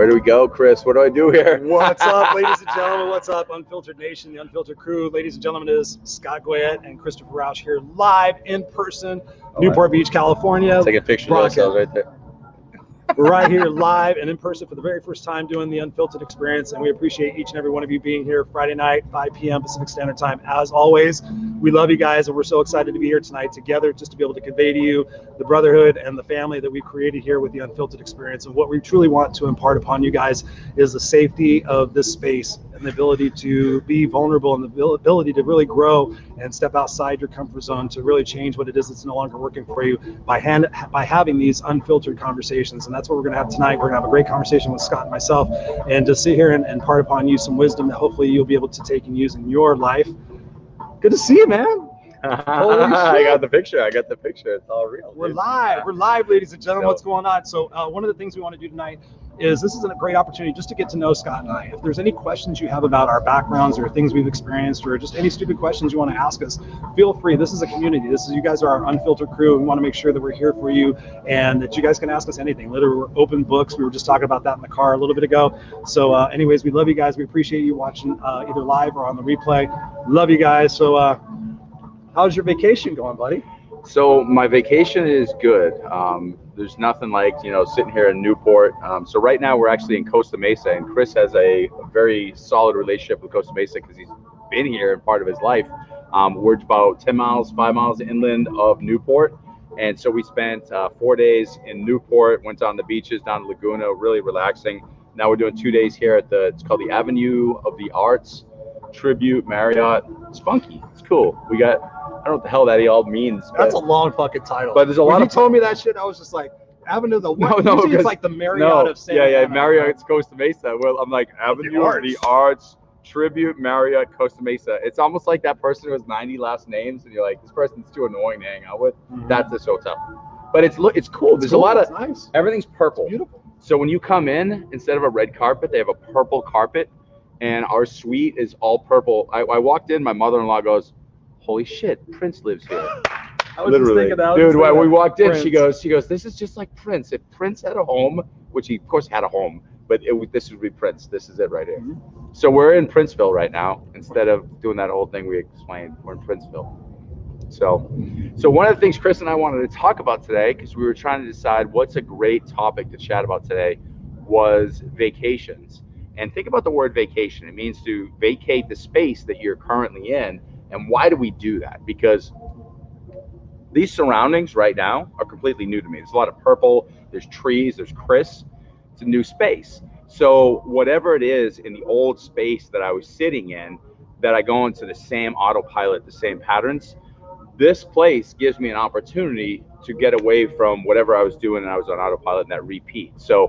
Where do we go, Chris? What do I do here? What's up, ladies and gentlemen? What's up, Unfiltered Nation, the Unfiltered crew? Ladies and gentlemen, it is Scott Goyette and Christopher Rausch here live in person, Newport Beach, California. Take a picture of ourselves right there. We're right here live and in person for the very first time doing the Unfiltered experience, and we appreciate each and every one of you being here Friday night, 5 p.m. Pacific Standard Time. As always, we love you guys, and we're so excited to be here tonight together just to be able to convey to you the brotherhood and the family that we've created here with the Unfiltered experience. And what we truly want to impart upon you guys is the safety of this space and the ability to be vulnerable and the ability to really grow and step outside your comfort zone to really change what it is that's no longer working for you by hand by having these unfiltered conversations. And that's what we're going to have tonight. We're going to have a great conversation with scott and myself and to sit here and, and part upon you some wisdom that hopefully you'll be able to take and use in your life. Good to see you man I got the picture. I got the picture. It's all real. we're dude. live we're live ladies and gentlemen So- what's going on so uh, one of the things we want to do tonight is this is a great opportunity just to get to know Scott and I. If there's any questions you have about our backgrounds or things we've experienced or just any stupid questions you want to ask us, feel free. This is a community. This is you guys are our unfiltered crew. We want to make sure that we're here for you and that you guys can ask us anything. Literally, we're open books. We were just talking about that in the car a little bit ago. So, uh, anyways, we love you guys. We appreciate you watching uh, either live or on the replay. Love you guys. So, uh, how's your vacation going, buddy? So my vacation is good. Um, there's nothing like you know sitting here in Newport. Um, so right now we're actually in Costa Mesa, and Chris has a very solid relationship with Costa Mesa because he's been here and part of his life. Um, we're about 10 miles, five miles inland of Newport, and so we spent uh, four days in Newport. Went down the beaches, down to Laguna, really relaxing. Now we're doing two days here at the it's called the Avenue of the Arts Tribute Marriott. It's funky. It's cool. We got I don't know what the hell that he all means. That's a long fucking title. But there's a when lot you of- told me that shit, I was just like, Avenue of the No, what? no, Usually it's like the Marriott no, of Santa yeah, yeah, Ana, Marriott? Costa Mesa. Well, I'm like Avenue of the Arts. Arts Tribute Marriott Costa Mesa. It's almost like that person who has 90 last names, and you're like, this person's too annoying to hang out with. Mhm. That's this hotel. But it's look, it's cool. It's There's cool, a lot of nice. everything's purple. Beautiful. So when you come in, instead of a red carpet, they have a purple carpet, and our suite is all purple. I, I walked in, my mother-in-law goes, "Holy shit, Prince lives here." I was just thinking that. I was dude. When we that. walked in, she goes, "She goes, this is just like Prince. If Prince had a home, which he of course had a home, but it, this would be Prince. This is it right here." Mhm. So we're in Princeville right now. Instead of doing that whole thing we explained, we're in Princeville. So, so one of the things Chris and I wanted to talk about today, because we were trying to decide what's a great topic to chat about today, was vacations. And think about the word vacation. It means to vacate the space that you're currently in. And why do we do that? Because these surroundings right now are completely new to me. There's a lot of purple, there's trees, there's Chris. It's a new space. So whatever it is in the old space that I was sitting in, that I go into the same autopilot, the same patterns, this place gives me an opportunity to get away from whatever I was doing and I was on autopilot and that repeat. So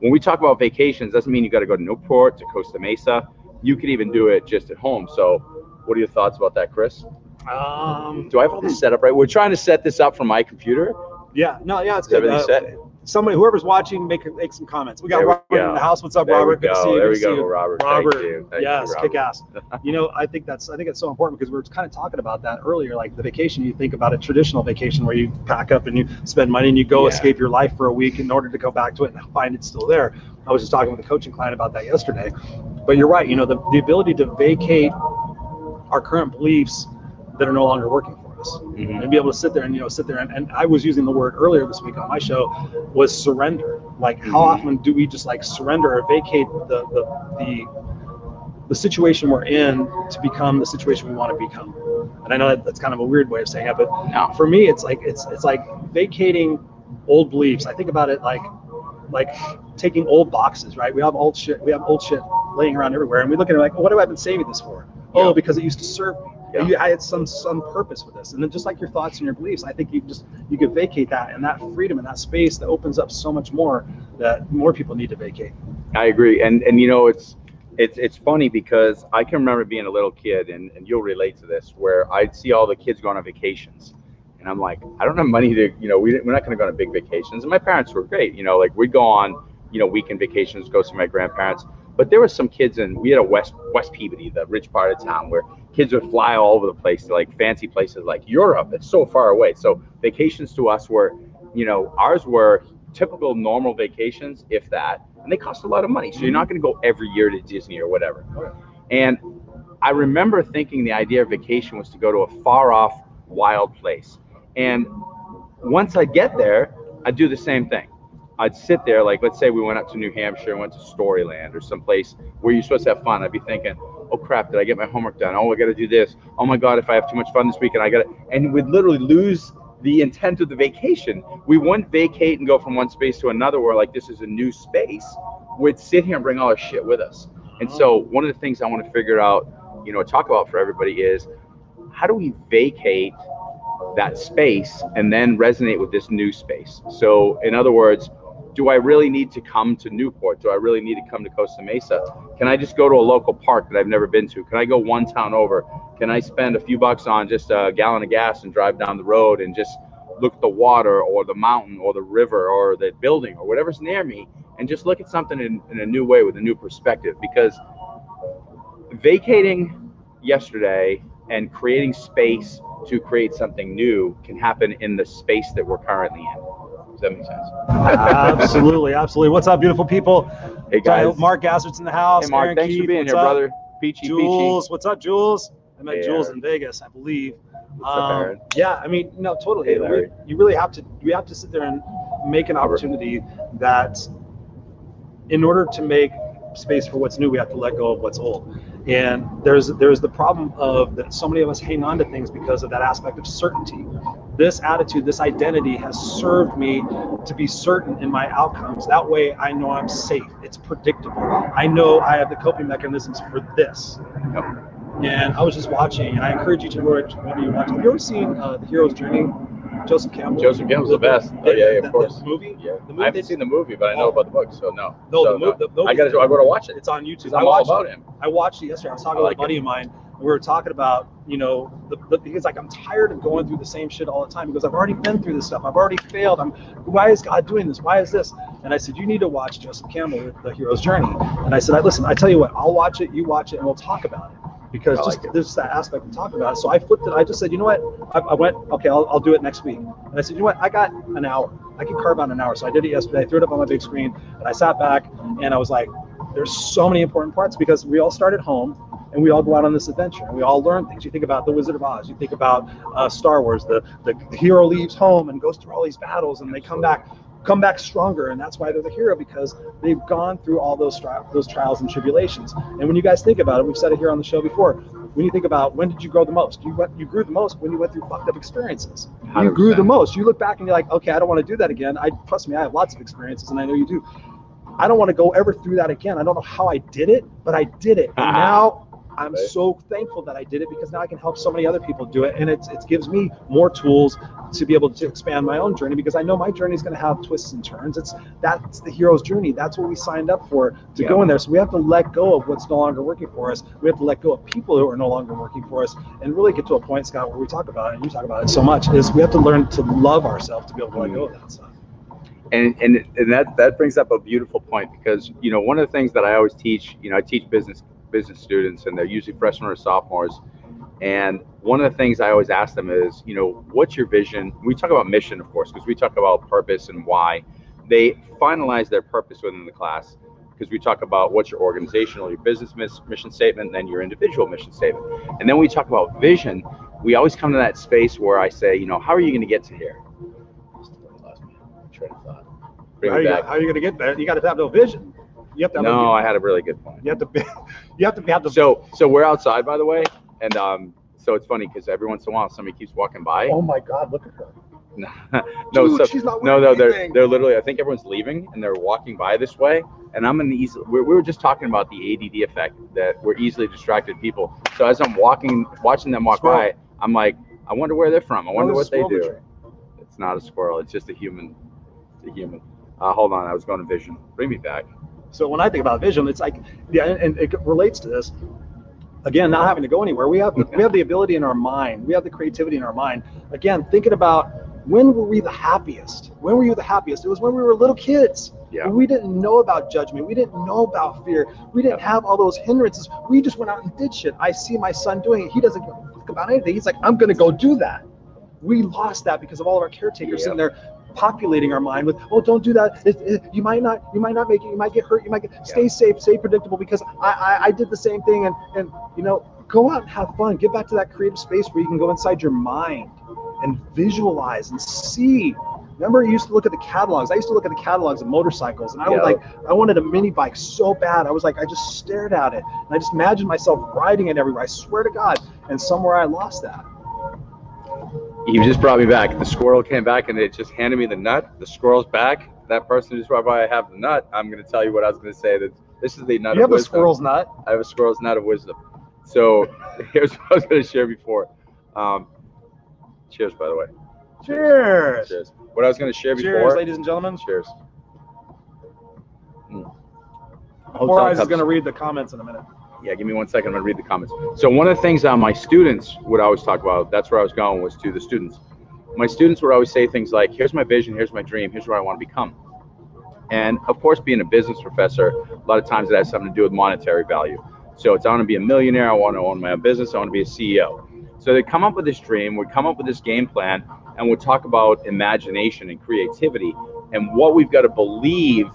when we talk about vacations, doesn't mean you got to go to Newport, to Costa Mesa. You could even do it just at home. So what are your thoughts about that, Chris? Um, Do I have all this set up right? We're trying to set this up from my computer. yeah, no, yeah, it's Is good. everything Uh, set? Somebody, whoever's watching, make make some comments. We got There we Robert in the house. What's up, There we Robert? Good to go. see you. There Good we to see go, you. Robert. Thank Robert, you. Thank you, yes, Robert. kick ass. you know, I think that's I think it's so important because we are kind of talking about that earlier. Like the vacation, you think about a traditional vacation where you pack up and you spend money and you go Yeah. escape your life for a week in order to go back to it and find it's still there. I was just talking with a coaching client about that yesterday. But you're right. You know, the, the ability to vacate our current beliefs that are no longer working for us Mhm. and be able to sit there and you know sit there and, and I was using the word earlier this week on my show was surrender. Like how Mhm. often do we just like surrender or vacate the the the the situation we're in to become the situation we want to become? And I know that that's kind of a weird way of saying it, but No. for me it's like it's it's like vacating old beliefs. I think about it like like taking old boxes, right? We have old shit we have old shit laying around everywhere and we look at it like, oh, what have I been saving this for? Oh, because it used to serve me. Yeah. You, I had some some purpose with this, and then just like your thoughts and your beliefs, I think you just you could vacate that and that freedom and that space that opens up so much more that more people need to vacate. I agree, and and you know it's it's it's funny because I can remember being a little kid, and and you'll relate to this, where I'd see all the kids going on vacations, and I'm like, I don't have money to, you know, we we're not going to go on big vacations, and my parents were great, you know, like we'd go on, you know, weekend vacations, go see my grandparents, but there were some kids in we had a West West Peabody, the rich part of town, where kids would fly all over the place to like fancy places like Europe. It's so far away. So vacations to us were, you know, ours were typical normal vacations, if that. and they cost a lot of money. So you're not going to go every year to Disney or whatever. And I remember thinking the idea of vacation was to go to a far off, wild place. And once I get there, I'd do the same thing. I'd sit there, like let's say we went up to New Hampshire and went to Storyland or someplace where you're supposed to have fun. I'd be thinking, oh crap, did I get my homework done? Oh, I got to do this. Oh my God, if I have too much fun this weekend, I got to, and we'd literally lose the intent of the vacation. We wouldn't vacate and go from one space to another where like this is a new space. We'd sit here and bring all our shit with us. And so uh-huh. one of the things I want to figure out, you know, talk about for everybody is how do we vacate that space and then resonate with this new space? So in other words, do I really need to come to Newport? Do I really need to come to Costa Mesa? Can I just go to a local park that I've never been to? Can I go one town over? Can I spend a few bucks on just a gallon of gas and drive down the road and just look at the water or the mountain or the river or the building or whatever's near me and just look at something in, in a new way with a new perspective? Because vacating yesterday and creating space to create something new can happen in the space that we're currently in. Does that make sense? absolutely, absolutely. What's up, beautiful people? Hey guys. Mark Gassert's in the house. Hey Mark, Aaron thanks Keith, for being what's here, up? brother. Peachy, Jules, what's up, Jules? I met Hey, Jules Aaron. in Vegas, I believe. Um, yeah, I mean, no, totally. Hey, Larry. You really have to. We have to sit there and make an opportunity that, in order to make space for what's new, we have to let go of what's old. And there's there's the problem of that so many of us hang on to things because of that aspect of certainty. This attitude, this identity has served me to be certain in my outcomes. That way I know I'm safe. It's predictable. I know I have the coping mechanisms for this. Yep. And I was just watching, and I encourage you to watch. Whether you watch, have you ever seen uh, the Hero's Journey? Joseph Campbell. Joseph Campbell's the best. Oh, yeah, yeah, of the- course. The movie. Yeah. The movie I haven't seen the movie, but I know Oh. about the book, so no. No, So, the, mo- the, I gotta, I gotta watch it. It's on YouTube. Because I I'm all watched about it. him. I watched it yesterday. I was talking I with like a buddy of mine. We were talking about, you know, the, the, he's like, I'm tired of going through the same shit all the time because I've already been through this stuff. I've already failed. I'm, why is God doing this? Why is this? And I said, you need to watch Joseph Campbell The Hero's Journey. And I said, I listen. I tell you what, I'll watch it. You watch it, and we'll talk about it because I just it. there's that aspect of talking about it. So I flipped it. I just said, you know what? I, I went, okay, I'll, I'll do it next week. And I said, you know what? I got an hour. I can carve out an hour. So I did it yesterday. I threw it up on my big screen, and I sat back, and I was like, there's so many important parts because we all start at home and we all go out on this adventure and we all learn things. You think about the Wizard of Oz, you think about uh, Star Wars. The, the the hero leaves home and goes through all these battles, and they come back come back stronger, and that's why they're the hero because they've gone through all those tri- those trials and tribulations. And when you guys think about it, we've said it here on the show before. When you think about when did you grow the most, you went you grew the most when you went through fucked up experiences. You grew the most. You look back and you're like, okay, I don't want to do that again. I trust me, I have lots of experiences, and I know you do. I don't want to go ever through that again. I don't know how I did it, but I did it. And now I'm Right. so thankful that I did it because now I can help so many other people do it. And it's, it gives me more tools to be able to expand my own journey because I know my journey is going to have twists and turns. It's that's the hero's journey. That's what we signed up for to Yeah. go in there. So we have to let go of what's no longer working for us. We have to let go of people who are no longer working for us and really get to a point, Scott, where we talk about it and you talk about it so much is we have to learn to love ourselves to be able to let go of that stuff. and and and that that brings up a beautiful point because you know one of the things that I always teach, you know, I teach business business students, and they're usually freshmen or sophomores. And one of the things I always ask them is, you know, what's your vision? We talk about mission, of course, because we talk about purpose and why. They finalize their purpose within the class because we talk about what's your organizational, your business mission statement, and then your individual mission statement. And then we talk about vision. We always come to that space where I say, you know, how are you going to get to here? Train of thought. Bring How me you, how are you going to get there? You got to have no vision. You have to No, I had a really good point. You have to be. You have to. Have to. So, so we're outside, by the way, and um, so it's funny because every once in a while somebody keeps walking by. oh my God! Look at her. no, Dude, so, she's not no, no, they're they're literally. I think everyone's leaving and they're walking by this way, and I'm in the easy. We, we were just talking about the ADD effect that we're easily distracted people. So as I'm walking, watching them walk Squirrel. by, I'm like, I wonder where they're from. I wonder what they do. It's not a squirrel. It's just a human. It's a human. Uh, hold on, I was going to vision. Bring me back. So when I think about vision, it's like, yeah, and, it relates to this. Again, not having to go anywhere. We have we have the ability in our mind. We have the creativity in our mind. Again, thinking about when were we the happiest? When were you the happiest? It was when we were little kids. Yeah. We didn't know about judgment. We didn't know about fear. We didn't have all those hindrances. We just went out and did shit. I see my son doing it. He doesn't give a fuck about anything. He's like, I'm gonna go do that. We lost that because of all of our caretakers Yeah. sitting there populating our mind with, oh, don't do that. It, it, you might not, you might not make it. You might get hurt. You might get. Stay safe. Stay predictable because I, I, I did the same thing. And and you know, go out and have fun. Get back to that creative space where you can go inside your mind and visualize and see. Remember, you used to look at the catalogs. I used to look at the catalogs of motorcycles, and I would Yeah. like, I wanted a mini bike so bad. I was like, I just stared at it, and I just imagined myself riding it everywhere. I swear to God. And somewhere I lost that. You just brought me back. The squirrel came back and it just handed me the nut. The squirrel's back. That person just brought by. I have the nut. I'm going to tell you what I was going to say. That this is the nut You have a squirrel's nut. I have a squirrel's nut of wisdom. So here's what I was going to share before. Um, cheers, by the way. Cheers. Cheers. What I was going to share Cheers, before. ladies and gentlemen. Cheers. Mm. Hotel is going to read the comments in a minute. Yeah, give me one second. I'm gonna read the comments. So one of the things uh, my students would always talk about, that's where I was going, was to the students. My students would always say things like, "Here's my vision. Here's my dream. Here's what I want to become." And of course, being a business professor, a lot of times it has something to do with monetary value. So it's I want to be a millionaire. I want to own my own business. I want to be a CEO. So they come up with this dream. We come up with this game plan, and we'll talk about imagination and creativity and what we've got to believe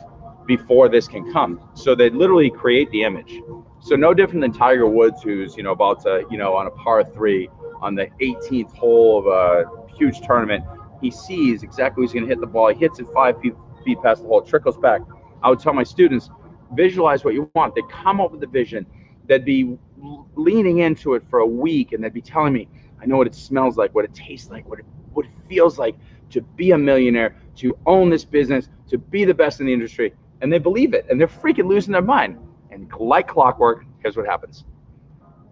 before this can come. So they literally create the image. So no different than Tiger Woods, who's you know about to you know on a par three on the 18th hole of a huge tournament. He sees exactly he's going to hit the ball. He hits it five feet, feet past the hole, trickles back. I would tell my students, visualize what you want. They come up with a vision. They'd be leaning into it for a week, and they'd be telling me, I know what it smells like, what it tastes like, what it what it feels like to be a millionaire, to own this business, to be the best in the industry. And they believe it, and they're freaking losing their mind. And like clockwork, here's what happens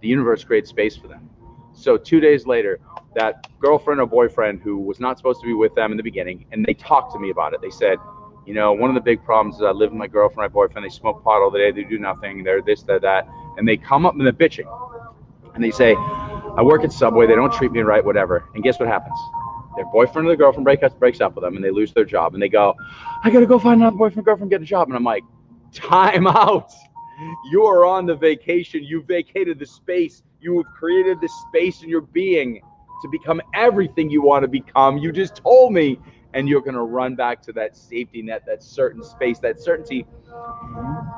the universe creates space for them. So two days later, that girlfriend or boyfriend who was not supposed to be with them in the beginning, and they talked to me about it. They said, you know, one of the big problems is I live with my girlfriend, my boyfriend, they smoke pot all the day, they do nothing, they're this, they're that. And they come up and they're bitching. And they say, I work at Subway, they don't treat me right, whatever. And guess what happens? Their boyfriend or their girlfriend break breaks up with them and they lose their job. And they go, I gotta go find another boyfriend, girlfriend, get a job. And I'm like, time out. You are on the vacation. You vacated the space. You have created the space in your being to become everything you want to become. You just told me. And you're going to run back to that safety net, that certain space, that certainty.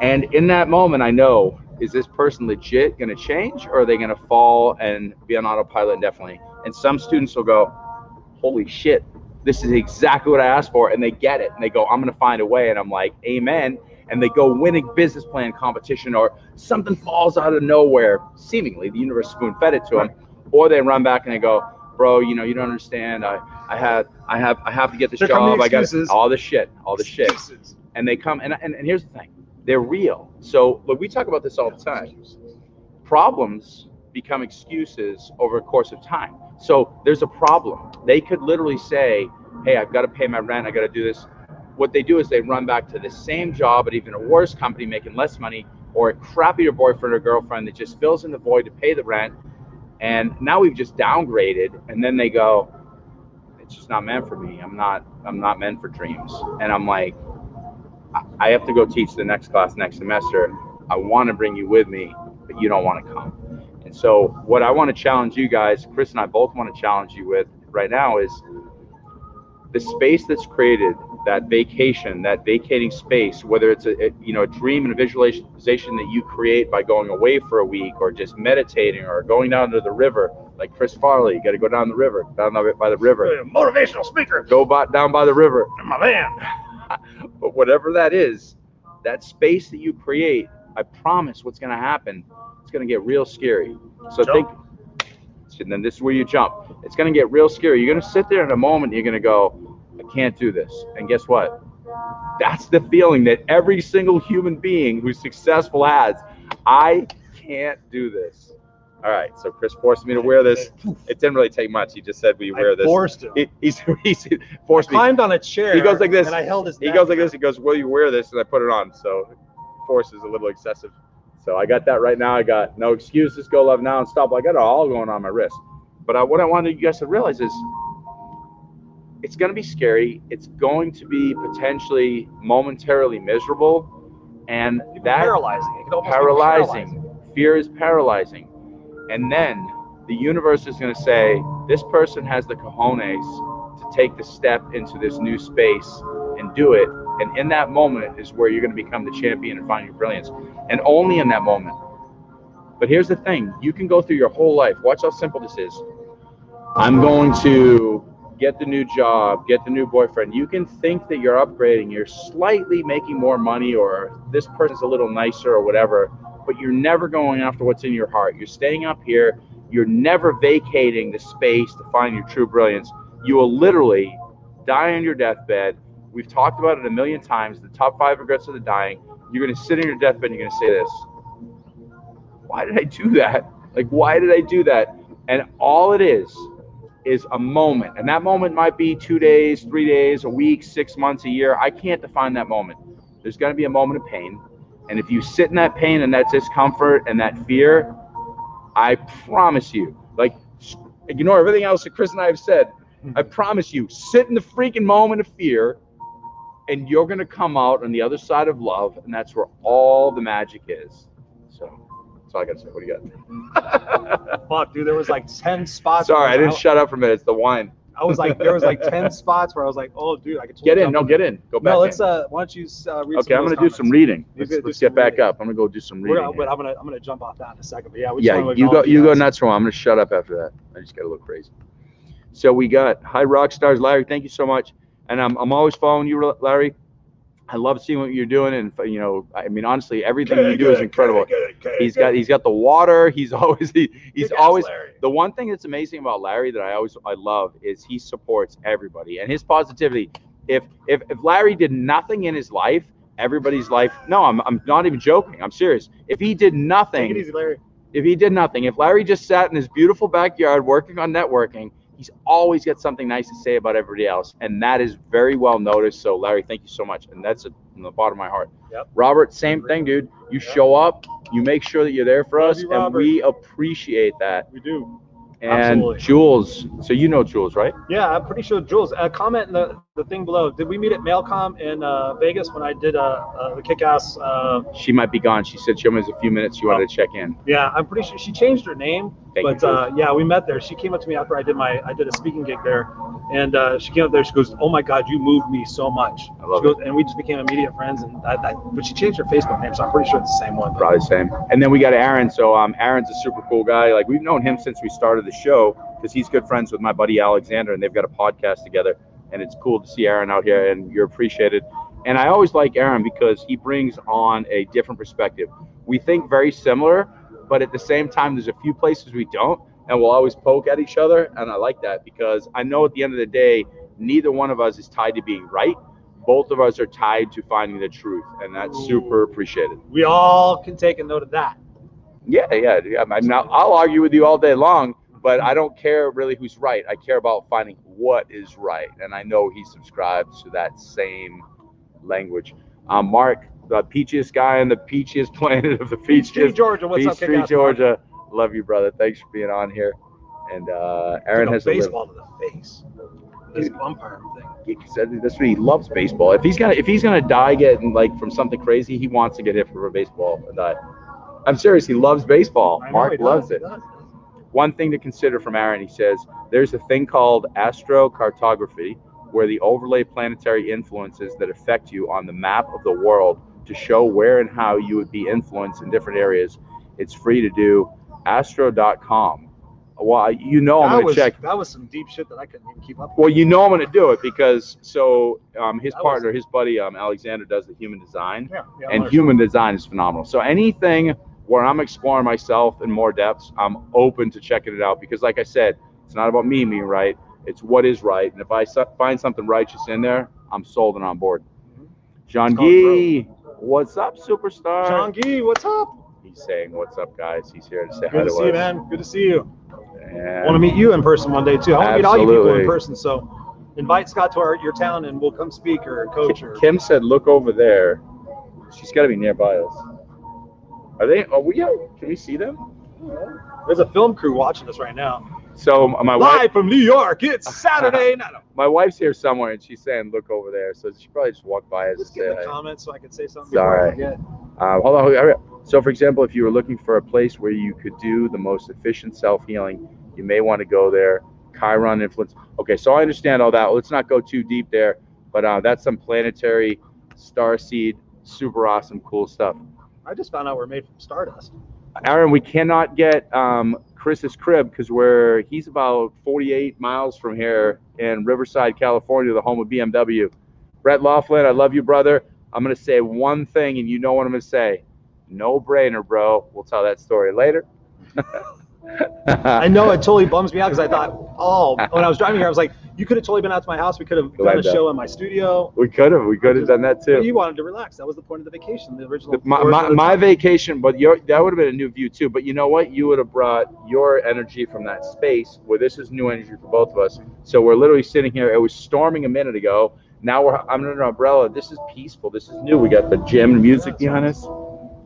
And in that moment, I know is this person legit going to change or are they going to fall and be on autopilot indefinitely? And some students will go, Holy shit, this is exactly what I asked for. And they get it. And they go, I'm going to find a way. And I'm like, Amen. And they go win a business plan competition or something falls out of nowhere. Seemingly the universe spoon fed it to them. Or they run back and they go bro you know you don't understand. I i have i have i have to get this Here job. I got all this shit all the shit. Excuses. and they come and, and and here's the thing. They're real. So look we talk about this all the time. problems become excuses over a course of time so there's a problem. They could literally say hey i've got to pay my rent i got to do this. What they do is they run back to the same job at even a worse company making less money or a crappier boyfriend or girlfriend that just fills in the void to pay the rent. And now we've just downgraded and then they go it's just not meant for me. I'm not i'm not meant for dreams. And i'm like I- have to go teach the next class next semester. I want to bring you with me but you don't want to come and so what i want to challenge you guys chris and i both want to challenge you with right now is the space that's created that vacation that vacating space whether it's a, a you know a dream and a visualization that you create by going away for a week or just meditating or going down to the river like chris farley you got to go down the river down by the river Motivational speaker. go by, down by the river My man. but whatever that is that space that you create i promise what's going to happen it's going to get real scary so Jump. think and then this is where you jump it's going to get real scary you're going to sit there in a moment you're going to go i can't do this and guess what that's the feeling that every single human being who's successful has i can't do this all right so chris forced me to wear this it didn't really take much he just said we wear I this forced him. he, he's, he's forced me climbed on a chair. He goes like this. And I held his. he neck. goes like this. He goes, "Will you wear this?" And I put it on. So, force is a little excessive. So I got that right now. I got no excuses. Go love now and stop. I got it all going on my wrist. But I, what I wanted you guys to realize is, it's going to be scary. It's going to be potentially momentarily miserable, and that paralyzing. Paralyzing. Fear is paralyzing, and then the universe is going to say, this person has the cojones to take the step into this new space and do it. And in that moment is where you're going to become the champion and find your brilliance. And only in that moment. But here's the thing you can go through your whole life. Watch how simple this is. I'm going to get the new job, get the new boyfriend. You can think that you're upgrading, you're slightly making more money, or this person's a little nicer, or whatever, but you're never going after what's in your heart. You're staying up here, you're never vacating the space to find your true brilliance. You will literally die on your deathbed. We've talked about it a million times the top five regrets of the dying. You're going to sit in your deathbed and you're going to say this Why did I do that? Like, why did I do that? And all it is, is a moment. And that moment might be two days, three days, a week, six months, a year. I can't define that moment. There's going to be a moment of pain. And if you sit in that pain and that discomfort and that fear, I promise you, like, ignore everything else that Chris and I have said. I promise you, sit in the freaking moment of fear and you're going to come out on the other side of love. And that's where all the magic is. So that's all I got to say. What do you got? Fuck, dude, there was like ten spots. Sorry, I didn't shut up for a minute. It's the wine. I was like, there was like ten spots where I was like, oh, dude, I could Get in. No, get in. Go back No, let's. Uh, why don't you uh, read? Okay, I'm gonna those do some reading. Let's, let's some get back reading. up. I'm gonna go do some reading. here. but I'm gonna I'm gonna jump off that in a second. But yeah, we Yeah, you go. You go guys. nuts. Ron. I'm gonna shut up after that. I just got a little crazy. So we got hi rock stars, Larry. Thank you so much. And I'm I'm always following you, Larry. I love seeing what you're doing, and you know, I mean, honestly, everything you do is incredible. He's got he's got the water. He's always he, he's always the one thing that's amazing about Larry that I always I love is he supports everybody and his positivity. If if if Larry did nothing in his life, everybody's life. No, I'm I'm not even joking. I'm serious. If he did Take it nothing, easy, Larry. if he did nothing, if Larry just sat in his beautiful backyard working on networking, he's always got something nice to say about everybody else, and that is very well noticed. So Larry, thank you so much, and that's it from the bottom of my heart. Yep. Robert, same thing, dude. You Yep. show up, you make sure that you're there for Love us, you, and we appreciate that. We do. And Absolutely. Jules, so you know Jules, right? Yeah, I'm pretty sure Jules. Uh, comment in the, the thing below. Did we meet at Mailcom in uh, Vegas when I did uh, uh, the kick-ass? Uh, She might be gone. She said she only has a few minutes. She wanted to check in. yeah, I'm pretty sure she changed her name. Thank but uh, yeah, we met there. She came up to me after I did my I did a speaking gig there, and uh, she came up there. She goes, "Oh my God, you moved me so much." I love she goes, and we just became immediate friends. And I, I, but she changed her Facebook name, so I'm pretty sure it's the same one. Probably the same. And then we got Aaron. So um, Aaron's a super cool guy. Like we've known him since we started the show because he's good friends with my buddy Alexander, and they've got a podcast together. And it's cool to see Aaron out here, and you're appreciated. And I always like Aaron because he brings on a different perspective. We think very similar, but at the same time, there's a few places we don't, and we'll always poke at each other. And I like that because I know at the end of the day, neither one of us is tied to being right. Both of us are tied to finding the truth, and that's super appreciated. We all can take a note of that. Yeah, yeah, yeah. I mean, I'll argue with you all day long, but I don't care really who's right. I care about finding what is right, and I know he subscribes to that same language. Um, Mark, the peachiest guy on the peachiest planet of the peachiest, Georgia. What's up, Peachtree, kick-ass? Georgia. Love you, brother. Thanks for being on here. And uh, Aaron has a baseball to the face. This umpire thing. he said that's what he loves baseball. If he's gonna if he's gonna die getting like from something crazy, he wants to get hit from a baseball and die. I'm serious. He loves baseball. Know Mark does, loves it. One thing to consider from Aaron, he says, there's a thing called astrocartography, where the overlay planetary influences that affect you on the map of the world to show where and how you would be influenced in different areas. It's free to do. Astro.com. Well, you know I'm going to check. that was some deep shit that I couldn't even keep up. with. Well, you know I'm going to do it because so um, his That was- partner, his buddy um, Alexander, does the human design Yeah, yeah, and human design is phenomenal. So anything where I'm exploring myself in more depths, I'm open to checking it out because, like I said, it's not about me being right. It's what is right, and if I find something righteous in there, I'm sold and on board. Called Guy, what's up, superstar? John Gee, what's up? He's saying, "What's up, guys?" He's here to say hi Good to to see you, man. Good to see you. And want to meet you in person one day too. I want to meet all you people in person. So invite Scott to our, your town and we'll come speak or coach or. Kim said, "Look over there." She's got to be nearby us. Are they? Are we? out? Can we see them? There's a film crew watching us right now. So my wife. Live from New York. It's Saturday night. my wife's here somewhere and she's saying look over there so she probably just walked by us get in the comments so I can say something. It's all before I right. um, hold on so for example if you were looking for a place where you could do the most efficient self-healing you may want to go there Chiron influence. Okay, so I understand all that. Let's not go too deep there, but uh, that's some planetary star seed, super awesome, cool stuff. I just found out we're made from stardust. Aaron, we cannot get um, Chris's crib because we're he's about 48 miles from here in Riverside, California, the home of BMW. Brett Laughlin, I love you, brother. I'm gonna say one thing, and you know what I'm gonna say. No brainer, bro. We'll tell that story later. I know it totally bums me out because I thought, oh, when I was driving here, I was like, you could have totally been out to my house. We could have done a show in my studio. We could have, we could have done that too. you wanted to relax. That was the point of the vacation. The original. My, my, the my vacation, but your that would have been a new view too. But you know what? You would have brought your energy from that space where this is new energy for both of us. So we're literally sitting here. It was storming a minute ago. Now we're I'm under an umbrella. This is peaceful. This is new. We got the gym and music behind us.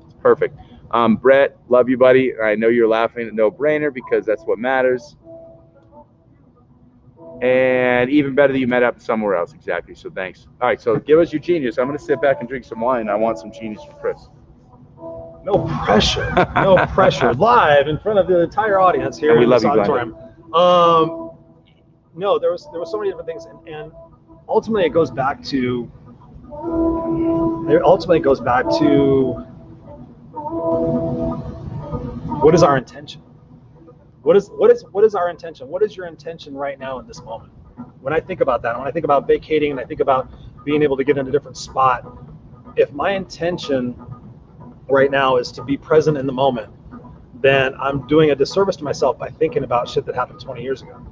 It's perfect. Um, Brett, love you, buddy. I know you're laughing at no brainer because that's what matters. And even better that you met up somewhere else. Exactly. So thanks. All right. So give us your genius. I'm going to sit back and drink some wine. I want some genius for Chris. No pressure. No pressure. Live in front of the entire audience here And we in love this you, auditorium. Um, no, there was there was so many different things, and, and ultimately it goes back to. It ultimately goes back to. What is our intention? What is what is what is our intention? What is your intention right now in this moment? When I think about that, when I think about vacating, and I think about being able to get in a different spot, if my intention right now is to be present in the moment, then I'm doing a disservice to myself by thinking about shit that happened 20 years ago.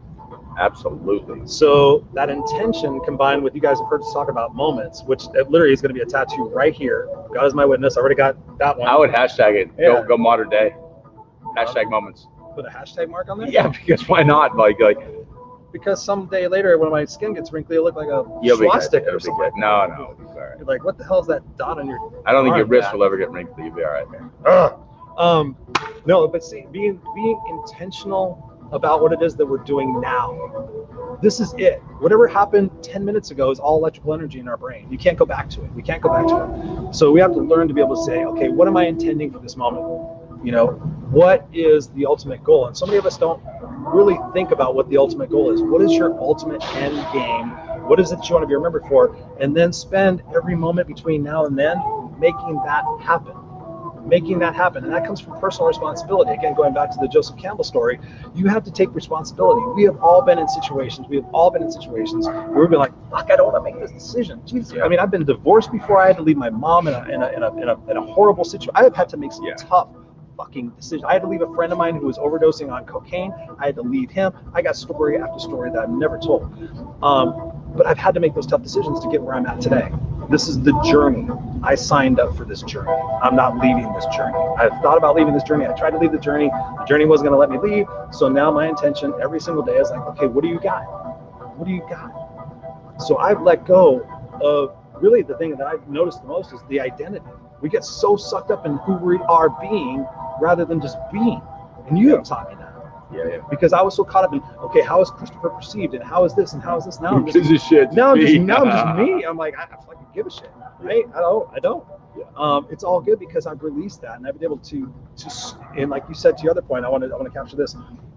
Absolutely. So that intention combined with you guys have heard us talk about moments, which it literally is going to be a tattoo right here. God is my witness. I already got that one. I would hashtag it. Yeah. Go, go modern day. Hashtag moments. put a hashtag mark on there. Yeah, because why not? Like, like Because someday later, when my skin gets wrinkly, it'll look like a you'll swastika or something. No, no, it'll be all right. You're like, what the hell is that dot on your? I don't think your wrist back. will ever get wrinkly. You'll be all right. Ugh. Um, no, but see, being being intentional about what it is that we're doing now. This is it. Whatever happened 10 minutes ago is all electrical energy in our brain. You can't go back to it. We can't go back to it. So we have to learn to be able to say, okay, what am I intending for this moment? You know, what is the ultimate goal? And so many of us don't really think about what the ultimate goal is. What is your ultimate end game? What is it that you want to be remembered for? And then spend every moment between now and then making that happen making that happen. And that comes from personal responsibility. Again, going back to the Joseph Campbell story, you have to take responsibility. We have all been in situations, we have all been in situations where we've been like, fuck, I don't want to make this decision. Jesus. I mean, I've been divorced before. I had to leave my mom in a, in a, in a, in a, in a horrible situation. I have had to make some Yeah. tough fucking decisions. I had to leave a friend of mine who was overdosing on cocaine. I had to leave him. I got story after story that I've never told. Um, but I've had to make those tough decisions to get where I'm at today. This is the journey. I signed up for this journey. I'm not leaving this journey. I thought about leaving this journey. I tried to leave the journey. The journey wasn't going to let me leave. So now my intention every single day is like, okay, what do you got? What do you got? So I've let go of really the thing that I've noticed the most is the identity. We get so sucked up in who we are being rather than just being. And you have taught me that Yeah, yeah. because I was so caught up in okay, how is Christopher perceived, and how is this, and how is this? Now I'm just shit? now I'm just Me. now I'm just me. I'm like I, I fucking give a shit, right? I don't. I don't. Yeah. Um, it's all good because I've released that and I've been able to to and like you said to your other point, I want to I want to capture this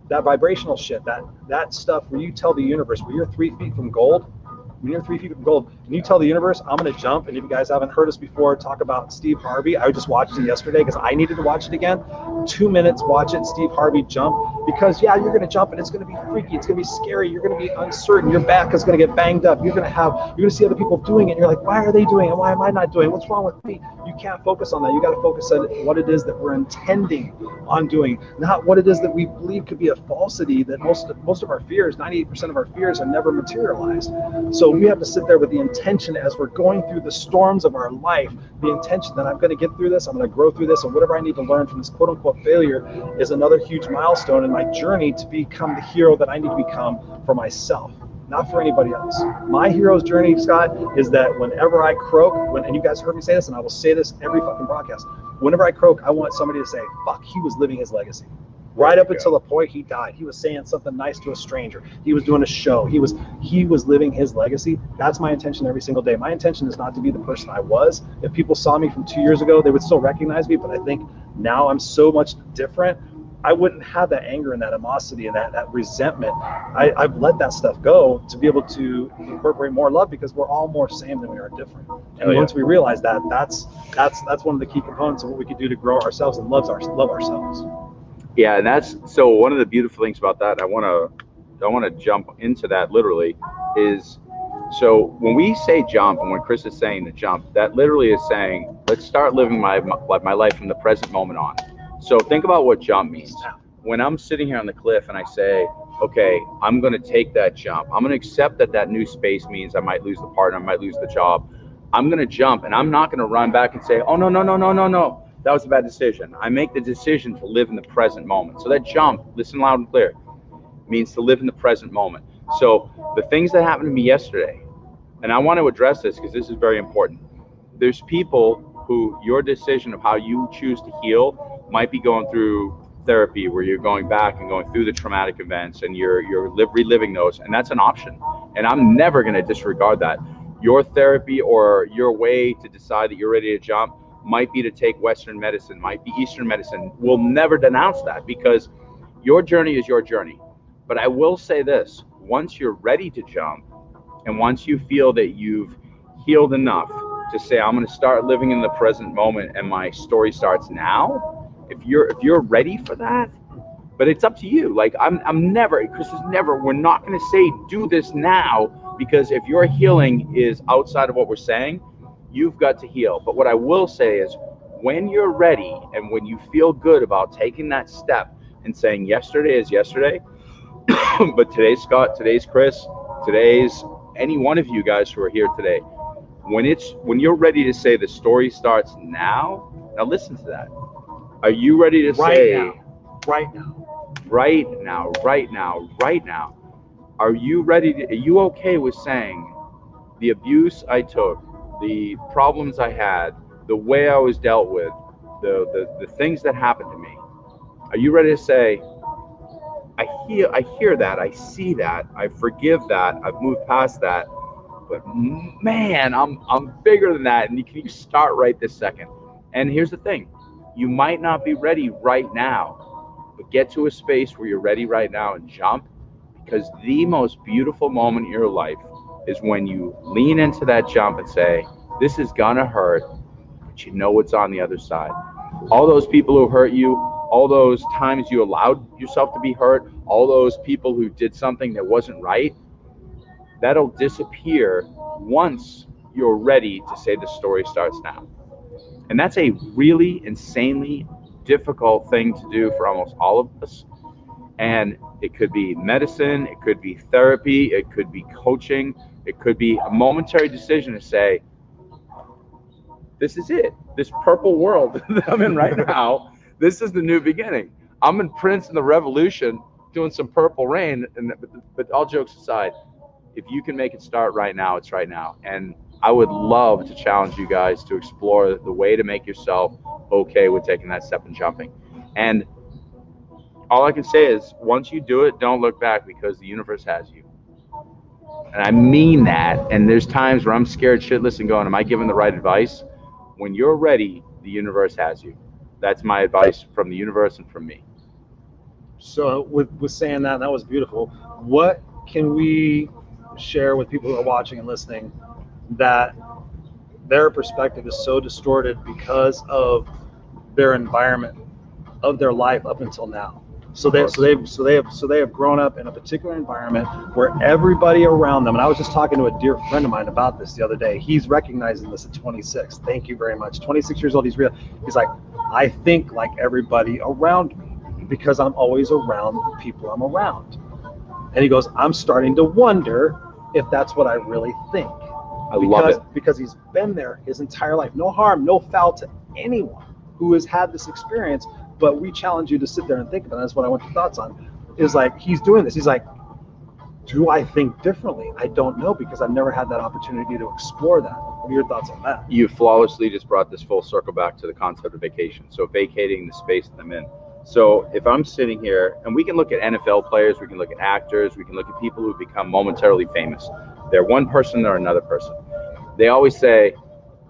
that vibrational shit that that stuff where you tell the universe where you're three feet from gold. When you're three feet from gold, and you tell the universe, I'm going to jump. And if you guys haven't heard us before talk about Steve Harvey, I just watched it yesterday because I needed to watch it again. Two minutes, watch it, Steve Harvey jump. Because, yeah, you're going to jump and it's going to be freaky. It's going to be scary. You're going to be uncertain. Your back is going to get banged up. You're going to have, you're going to see other people doing it. And you're like, why are they doing it? Why am I not doing it? What's wrong with me? You can't focus on that. You got to focus on what it is that we're intending on doing, not what it is that we believe could be a falsity that most, most of our fears, 98% of our fears, are never materialized. So we have to sit there with the intention as we're going through the storms of our life, the intention that I'm going to get through this, I'm going to grow through this, and whatever I need to learn from this quote unquote failure is another huge milestone in my journey to become the hero that I need to become for myself. Not for anybody else. My hero's journey, Scott, is that whenever I croak, when and you guys heard me say this, and I will say this every fucking broadcast. Whenever I croak, I want somebody to say, "Fuck, he was living his legacy." Right up until the point he died he was saying something nice to a stranger he was doing a show he was he was living his legacy that's my intention every single day my intention is not to be the person i was if people saw me from two years ago they would still recognize me but i think now i'm so much different I wouldn't have that anger and that animosity and that, that resentment. I, I've let that stuff go to be able to incorporate more love because we're all more same than we are different. And Oh, yeah. once we realize that, that's that's that's one of the key components of what we could do to grow ourselves and love our love ourselves. Yeah, and that's so one of the beautiful things about that. I want to, I want to jump into that literally, is so when we say jump and when Chris is saying to jump, that literally is saying let's start living my my, my life from the present moment on. So think about what jump means. When I'm sitting here on the cliff and I say, okay, I'm going to take that jump. I'm going to accept that that new space means I might lose the partner, I might lose the job. I'm going to jump and I'm not going to run back and say, oh no no no no no no that was a bad decision. I make the decision to live in the present moment. So that jump, listen loud and clear, means to live in the present moment. So the things that happened to me yesterday, and I want to address this because this is very important. There's people who your decision of how you choose to heal might be going through therapy where you're going back and going through the traumatic events and you're you're reliving those and that's an option and i'm never going to disregard that your therapy or your way to decide that you're ready to jump might be to take Western medicine, might be Eastern medicine. We'll never denounce that because your journey is your journey. But I will say this once you're ready to jump, and once you feel that you've healed enough to say, I'm going to start living in the present moment and my story starts now, if you're if you're ready for that, but it's up to you. Like I'm I'm never Chris is never we're not going to say do this now because if your healing is outside of what we're saying, you've got to heal. But what I will say is when you're ready and when you feel good about taking that step and saying yesterday is yesterday, but today's Scott, today's Chris, today's any one of you guys who are here today, when it's when you're ready to say the story starts now, now listen to that. Are you ready to Right say now. Right now. right now, right now, right now? Are you ready to, are you okay with saying the abuse I took, the problems I had, the way I was dealt with, the, the, the things that happened to me? Are you ready to say, I hear I hear that, I see that, I forgive that, I've moved past that, but man, I'm I'm bigger than that. And you can you start right this second. And here's the thing, you might not be ready right now, but get to a space where you're ready right now and jump, because the most beautiful moment in your life is when you lean into that jump and say, This is gonna hurt, but you know what's on the other side. All those people who hurt you, all those times you allowed yourself to be hurt, all those people who did something that wasn't right, that'll disappear once you're ready to say the story starts now. And that's a really insanely difficult thing to do for almost all of us. And it could be medicine, it could be therapy, it could be coaching, it could be a momentary decision to say, this is it. This purple world that I'm in right now, this is the new beginning. I'm in Prince and the Revolution doing some purple rain. And but, but all jokes aside, if you can make it start right now, it's right now. And I would love to challenge you guys to explore the way to make yourself okay with taking that step and jumping. And all I can say is once you do it, don't look back because the universe has you. And I mean that. And there's times where I'm scared shitless and going, Am I giving the right advice? When you're ready, the universe has you. That's my advice from the universe and from me. So with with saying that, that was beautiful. What can we share with people who are watching and listening that their perspective is so distorted because of their environment of their life up until now? So they so they so they have so they have grown up in a particular environment where everybody around them. And I was just talking to a dear friend of mine about this the other day. He's recognizing this at 26. Thank you very much. 26 years old. He's real. He's like, I think like everybody around me because I'm always around the people I'm around. And he goes, I'm starting to wonder if that's what I really think. I because, love it. Because he's been there his entire life. No harm, no foul to anyone who has had this experience. But we challenge you to sit there and think about it. That's what I want your thoughts on. Is like he's doing this. He's like, do I think differently? I don't know because I've never had that opportunity to explore that. What are your thoughts on that? You flawlessly just brought this full circle back to the concept of vacation. So vacating the space that I'm in. So if I'm sitting here, and we can look at NFL players, we can look at actors, we can look at people who become momentarily famous. They're one person or another person. They always say,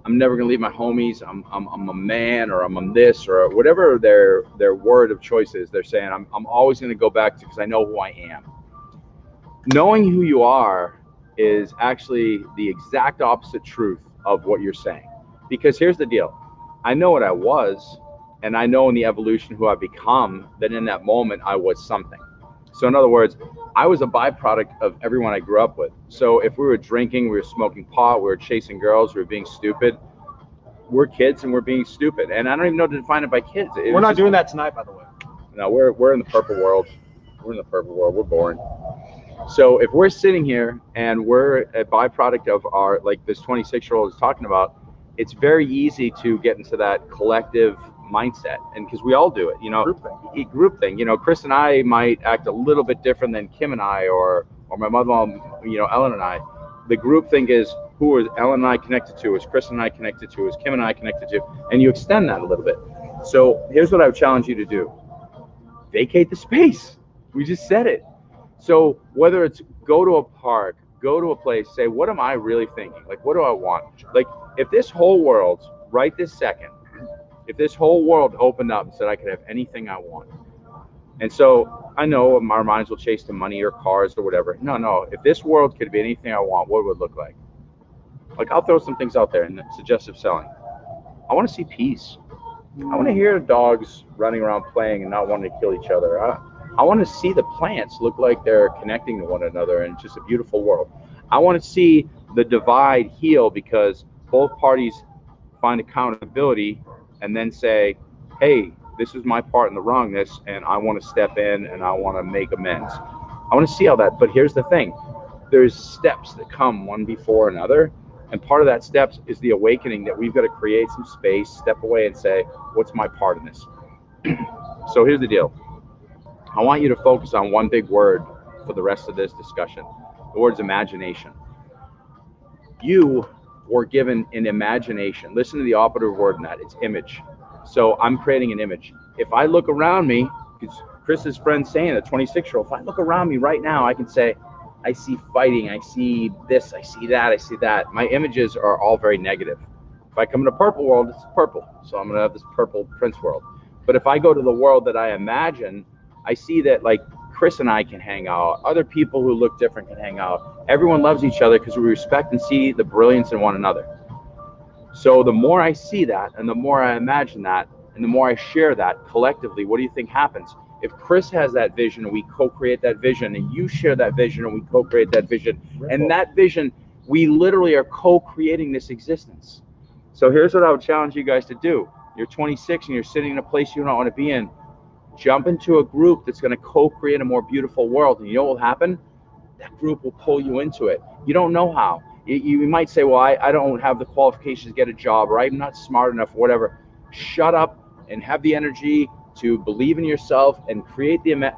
I'm never gonna leave my homies. I'm, I'm, I'm a man, or I'm, I'm this, or whatever their their word of choice is. They're saying I'm, I'm always gonna go back to because I know who I am. Knowing who you are is actually the exact opposite truth of what you're saying. Because here's the deal: I know what I was, and I know in the evolution who I've become. That in that moment I was something. So in other words, I was a byproduct of everyone I grew up with. So if we were drinking, we were smoking pot, we were chasing girls, we were being stupid. We're kids and we're being stupid. And I don't even know to define it by kids. It We're not just- doing that tonight, by the way. No, we're we're in the purple world. We're in the purple world. We're boring. So if we're sitting here and we're a byproduct of our like this 26 year old is talking about, it's very easy to get into that collective mindset, and because we all do it, you know, Group thing. group thing. You know, Chris and I might act a little bit different than Kim and I, or or my mother-in-law, you know, Ellen and I. The group thing is who is Ellen and I connected to, is Chris and I connected to, is Kim and I connected to, and you extend that a little bit. So here's what I would challenge you to do: vacate the space. We just said it. So whether it's go to a park, go to a place, say, what am I really thinking? Like, what do I want? Like, if this whole world, right this second, if this whole world opened up and said I could have anything I want, and so I know our minds will chase the money or cars or whatever. No, no. If this world could be anything I want, what would it look like? Like, I'll throw some things out there in suggestive selling. I want to see peace. I want to hear dogs running around playing and not wanting to kill each other. I, I want to see the plants look like they're connecting to one another and it's just a beautiful world. I want to see the divide heal because both parties find accountability and then say, hey, this is my part in the wrongness and I want to step in and I want to make amends. I want to see all that. But here's the thing there's steps that come one before another. And part of that steps is the awakening that we've got to create some space, step away, and say, what's my part in this? so here's the deal. I want you to focus on one big word for the rest of this discussion. The word's imagination. You were given an imagination. Listen to the operative word in that. It's image. So I'm creating an image. If I look around me, because Chris's friend saying, a 26 year old, if I look around me right now, I can say, I see fighting, I see this, I see that, I see that. My images are all very negative. If I come in a purple world, it's purple. So I'm gonna have this purple prince world. But if I go to the world that I imagine, I see that like Chris and I can hang out. Other people who look different can hang out. Everyone loves each other because we respect and see the brilliance in one another. So the more I see that and the more I imagine that and the more I share that collectively, what do you think happens? If Chris has that vision and we co-create that vision and you share that vision and we co-create that vision and that vision, we literally are co-creating this existence. So here's what I would challenge you guys to do. You're 26 and you're sitting in a place you don't want to be in. Jump into a group that's going to co-create a more beautiful world. And you know what will happen? That group will pull you into it. You don't know how. You, you might say, well, I, I don't have the qualifications to get a job or I'm not smart enough or whatever. Shut up and have the energy to believe in yourself and create the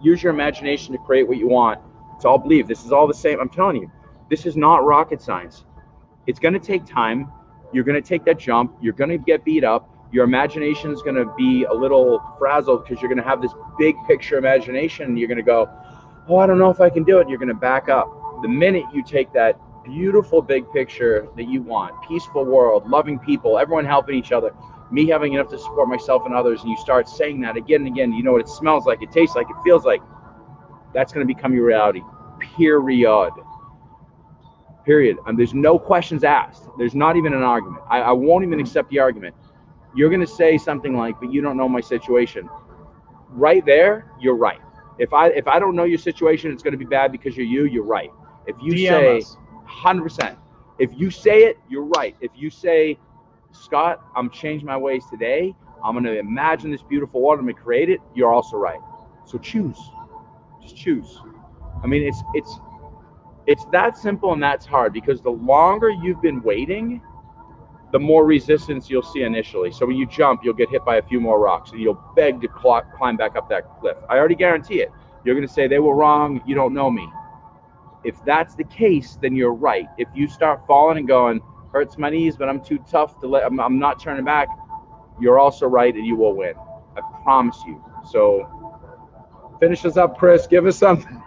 use your imagination to create what you want. It's all believe. This is all the same. I'm telling you, this is not rocket science. It's going to take time. You're going to take that jump. You're going to get beat up. Your imagination is going to be a little frazzled because you're going to have this big picture imagination. And you're going to go, oh, I don't know if I can do it. You're going to back up. The minute you take that beautiful big picture that you want, peaceful world, loving people, everyone helping each other, me having enough to support myself and others, and you start saying that again and again, you know what it smells like, it tastes like, it feels like, that's going to become your reality. Period. Period. And there's no questions asked. There's not even an argument. I, I won't even accept the argument. You're going to say something like, but you don't know my situation. Right there, you're right. If I if I don't know your situation, it's going to be bad because you're you. You're right. If you DM say, us. hundred percent. If you say it, you're right. If you say, Scott, I'm changing my ways today. I'm going to imagine this beautiful world. I'm going to create it. You're also right. So choose. Just choose. I mean, it's it's it's that simple and that's hard because the longer you've been waiting, the more resistance you'll see initially. So when you jump, you'll get hit by a few more rocks and you'll beg to cl- climb back up that cliff. I already guarantee it. You're going to say they were wrong. You don't know me. If that's the case, then you're right. If you start falling and going, hurts my knees, but I'm too tough to let, I'm, I'm not turning back, you're also right and you will win. I promise you. So finish us up, Chris. Give us something.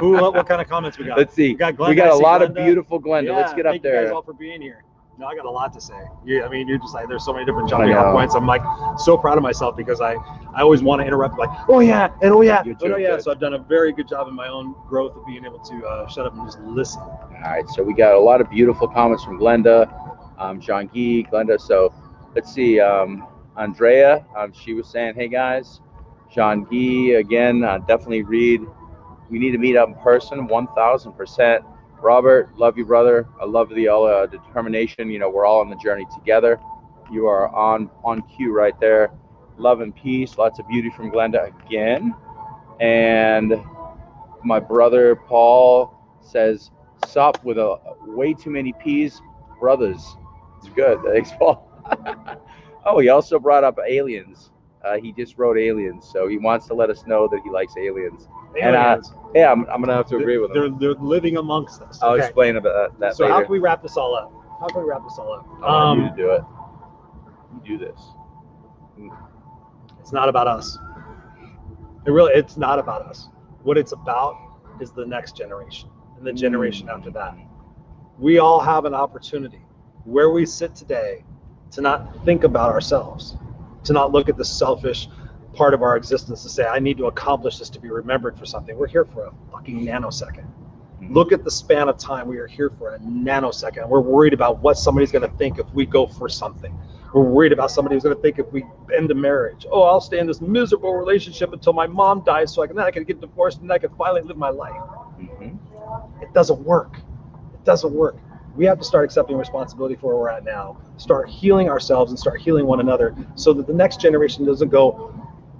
Who, what, what kind of comments we got? Let's see. We got Glenda. We got a lot of beautiful Glenda. Yeah, Let's get up thank you guys there. all for being here. No, I got a lot to say. You, I mean, you're just like there's so many different jumping off points. I'm like so proud of myself because I I always want to interrupt like oh yeah and oh yeah oh yeah. good. So I've done a very good job in my own growth of being able to uh, shut up and just listen. All right, so we got a lot of beautiful comments from Glenda, um, Jean Guy, Glenda. So let's see, um, Andrea, um, she was saying, hey guys, John Guy, again, uh, definitely read. We need to meet up in person, 1000%. Robert, love you, brother. I love the uh, determination. You know, we're all on the journey together. You are on on cue right there. Love and peace, lots of beauty from Glenda again. And my brother Paul says, Sup with a way too many P's, brothers. It's good. Thanks, Paul. oh, he also brought up aliens. Uh, he just wrote aliens, so he wants to let us know that he likes aliens. And, uh, Aliens, Yeah, I'm, I'm gonna have to agree with they're, him. they're living amongst us. I'll Okay. explain about that, that So later. how can we wrap this all up? How can we wrap this all up? I want you Um, to do it. You do this. It's not about us. It really, it's not about us. What it's about is the next generation and the generation after that. We all have an opportunity where we sit today to not think about ourselves, to not look at the selfish part of our existence to say, I need to accomplish this to be remembered for something. We're here for a fucking nanosecond. Look at the span of time we are here for a nanosecond. We're worried about what somebody's going to think if we go for something. We're worried about somebody who's going to think if we end a marriage. Oh, I'll stay in this miserable relationship until my mom dies, so I can then I can get divorced and then I can finally live my life. Mhm. It doesn't work. It doesn't work. We have to start accepting responsibility for where we're at now. Start healing ourselves and start healing one another, so that the next generation doesn't go,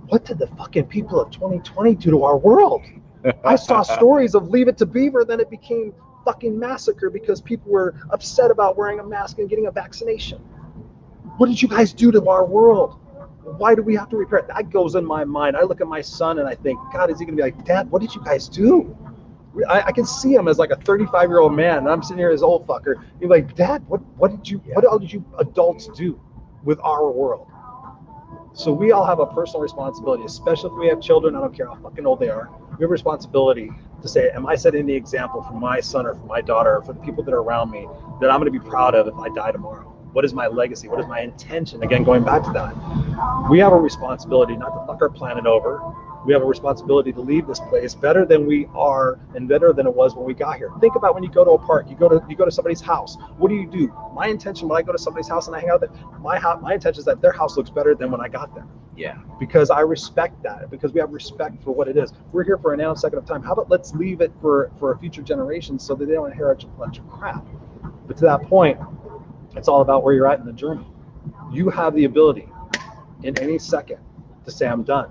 "What did the fucking people of 2020 do to our world?" I saw stories of Leave It to Beaver, then it became fucking massacre because people were upset about wearing a mask and getting a vaccination. What did you guys do to our world? Why do we have to repair it? That goes in my mind. I look at my son and I think, God, is he gonna be like, Dad, what did you guys do? I, I can see him as like a 35 year old man, and I'm sitting here as old fucker. He's like, Dad, what what did you what all did you adults do with our world? So we all have a personal responsibility, especially if we have children. I don't care how fucking old they are. We have a responsibility to say, "Am I setting the example for my son or for my daughter or for the people that are around me that I'm going to be proud of if I die tomorrow? What is my legacy? What is my intention?" Again, going back to that, we have a responsibility not to fuck our planet over. We have a responsibility to leave this place better than we are and better than it was when we got here. Think about when you go to a park, you go to you go to somebody's house. What do you do? My intention when I go to somebody's house and I hang out there, my house, my intention is that their house looks better than when I got there Yeah. because I respect that because we have respect for what it is. We're here for a nanosecond of time. How about let's leave it for for a future generation so that they don't inherit a bunch of crap. But to that point, it's all about where you're at in the journey. You have the ability in any second to say I'm done.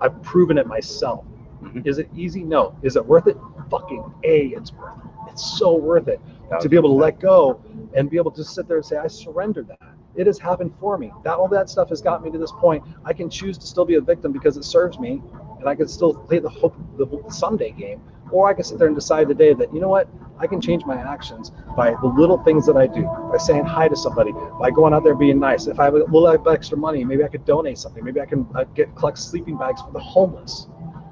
I've proven it myself. Mhm. Is it easy? No. Is it worth it? Fucking A, it's worth it. It's so worth it to be able to let go and be able to sit there and say, I surrender that. It has happened for me. That all that stuff has got me to this point. I can choose to still be a victim because it serves me, and I can still play the hope the someday game, or I can sit there and decide today that you know what, I can change my actions by the little things that I do, by saying hi to somebody, by going out there being nice. If I have a little extra money, maybe I could donate something. Maybe I can uh, get collect sleeping bags for the homeless.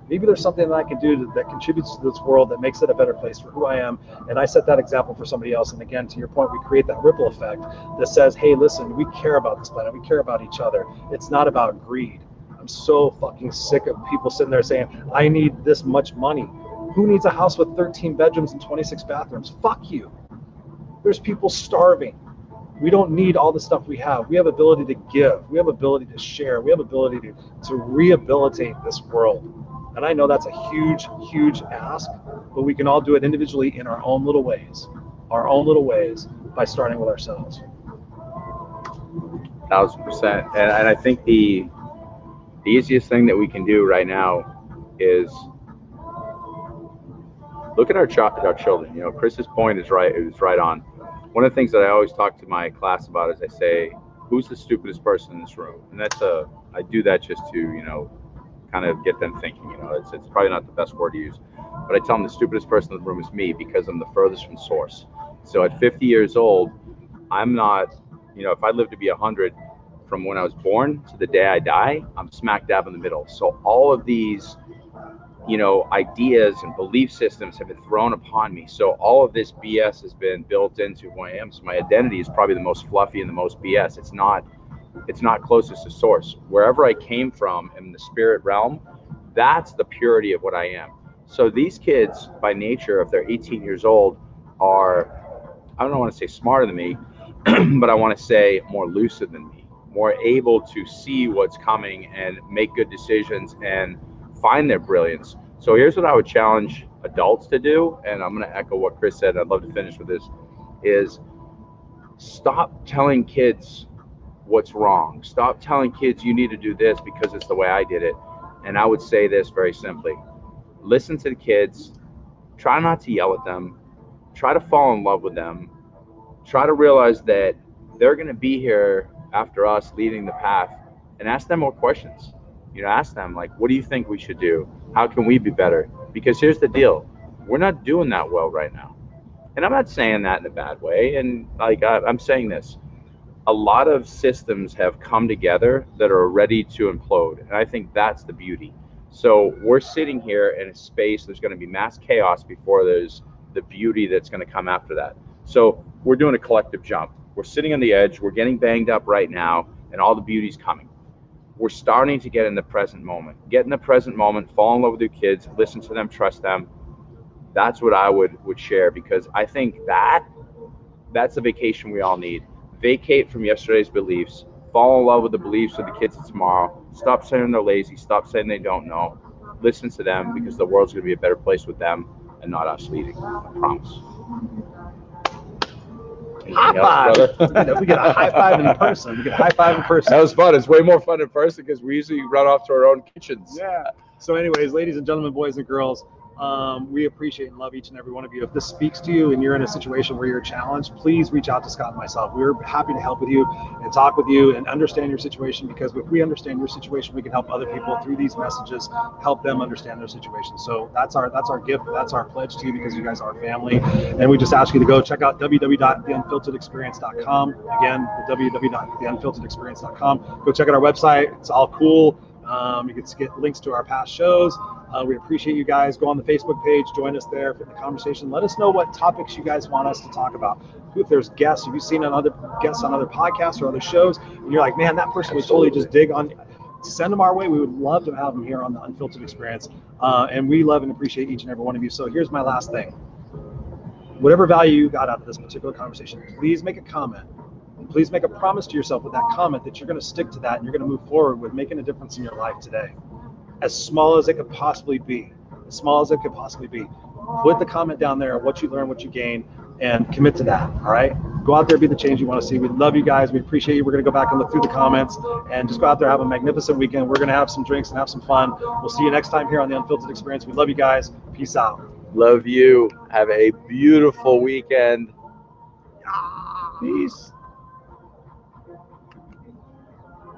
Maybe there's something that I can do that, that contributes to this world that makes it a better place for who I am. And I set that example for somebody else. And again, to your point, we create that ripple effect that says, hey, listen, we care about this planet. We care about each other. It's not about greed. I'm so fucking sick of people sitting there saying, I need this much money. Who needs a house with 13 bedrooms and 26 bathrooms? Fuck you. There's people starving. We don't need all the stuff we have. We have ability to give. We have ability to share. We have ability to, to rehabilitate this world. And I know that's a huge, huge ask, but we can all do it individually in our own little ways, our own little ways by starting with ourselves. thousand percent. And, and I think the the easiest thing that we can do right now is look at our ch- our children. You know, Chris's point is right. It was right on. One of the things that I always talk to my class about is I say, "Who's the stupidest person in this room?" And that's a I do that just to you know kind of get them thinking. You know, it's it's probably not the best word to use, but I tell them the stupidest person in the room is me because I'm the furthest from source. So at 50 years old, I'm not. You know, if I live to be 100, from when I was born to the day I die, I'm smack dab in the middle. So all of these you know, ideas and belief systems have been thrown upon me. So all of this BS has been built into who I am. So my identity is probably the most fluffy and the most BS. It's not it's not closest to source. Wherever I came from in the spirit realm, that's the purity of what I am. So these kids, by nature, if they're 18 years old, are I don't want to say smarter than me, but I want to say more lucid than me, more able to see what's coming and make good decisions and find their brilliance. So here's what I would challenge adults to do, and I'm going to echo what Chris said. I'd love to finish with this: is stop telling kids what's wrong. Stop telling kids you need to do this because it's the way I did it. And I would say this very simply: listen to the kids. Try not to yell at them. Try to fall in love with them. Try to realize that they're going to be here after us leading the path and ask them more questions you know, ask them like, what do you think we should do? How can we be better? Because here's the deal, we're not doing that well right now. And I'm not saying that in a bad way. And like I, I'm saying this, a lot of systems have come together that are ready to implode, and I think that's the beauty. So we're sitting here in a space. There's going to be mass chaos before there's the beauty that's going to come after that. So we're doing a collective jump. We're sitting on the edge. We're getting banged up right now, and all the beauty's coming we're starting to get in the present moment. Get in the present moment, fall in love with your kids, listen to them, trust them. That's what I would would share because I think that that's a vacation we all need. Vacate from yesterday's beliefs, fall in love with the beliefs of the kids of tomorrow. Stop saying they're lazy, stop saying they don't know. Listen to them because the world's going to be a better place with them and not us leading. I promise. High five. we get a high five in person. We get a high five in person. That was fun. It's way more fun in person because we usually run off to our own kitchens. Yeah. So, anyways, ladies and gentlemen, boys and girls, um, we appreciate and love each and every one of you. If this speaks to you and you're in a situation where you're challenged, please reach out to Scott and myself. We're happy to help with you and talk with you and understand your situation because if we understand your situation, we can help other people through these messages, help them understand their situation. So that's our that's our gift, that's our pledge to you because you guys are family. And we just ask you to go check out www.theunfilteredexperience.com. Again, www.theunfilteredexperience.com. Go check out our website. It's all cool. Um, you can get links to our past shows. Uh, we appreciate you guys. Go on the Facebook page, join us there for the conversation. Let us know what topics you guys want us to talk about. If there's guests, if you've seen other guests on other podcasts or other shows, and you're like, man, that person would totally just dig on. Send them our way. We would love to have them here on the Unfiltered Experience, uh, and we love and appreciate each and every one of you. So here's my last thing. Whatever value you got out of this particular conversation, please make a comment please make a promise to yourself with that comment that you're going to stick to that and you're going to move forward with making a difference in your life today as small as it could possibly be, as small as it could possibly be. Put the comment down there what you learn, what you gain, and commit to that. All right. Go out there, be the change you want to see. We love you guys. We appreciate you. We're going to go back and look through the comments and just go out there, have a magnificent weekend. We're going to have some drinks and have some fun. We'll see you next time here on the Unfiltered Experience. We love you guys. Peace out. Love you. Have a beautiful weekend. Peace.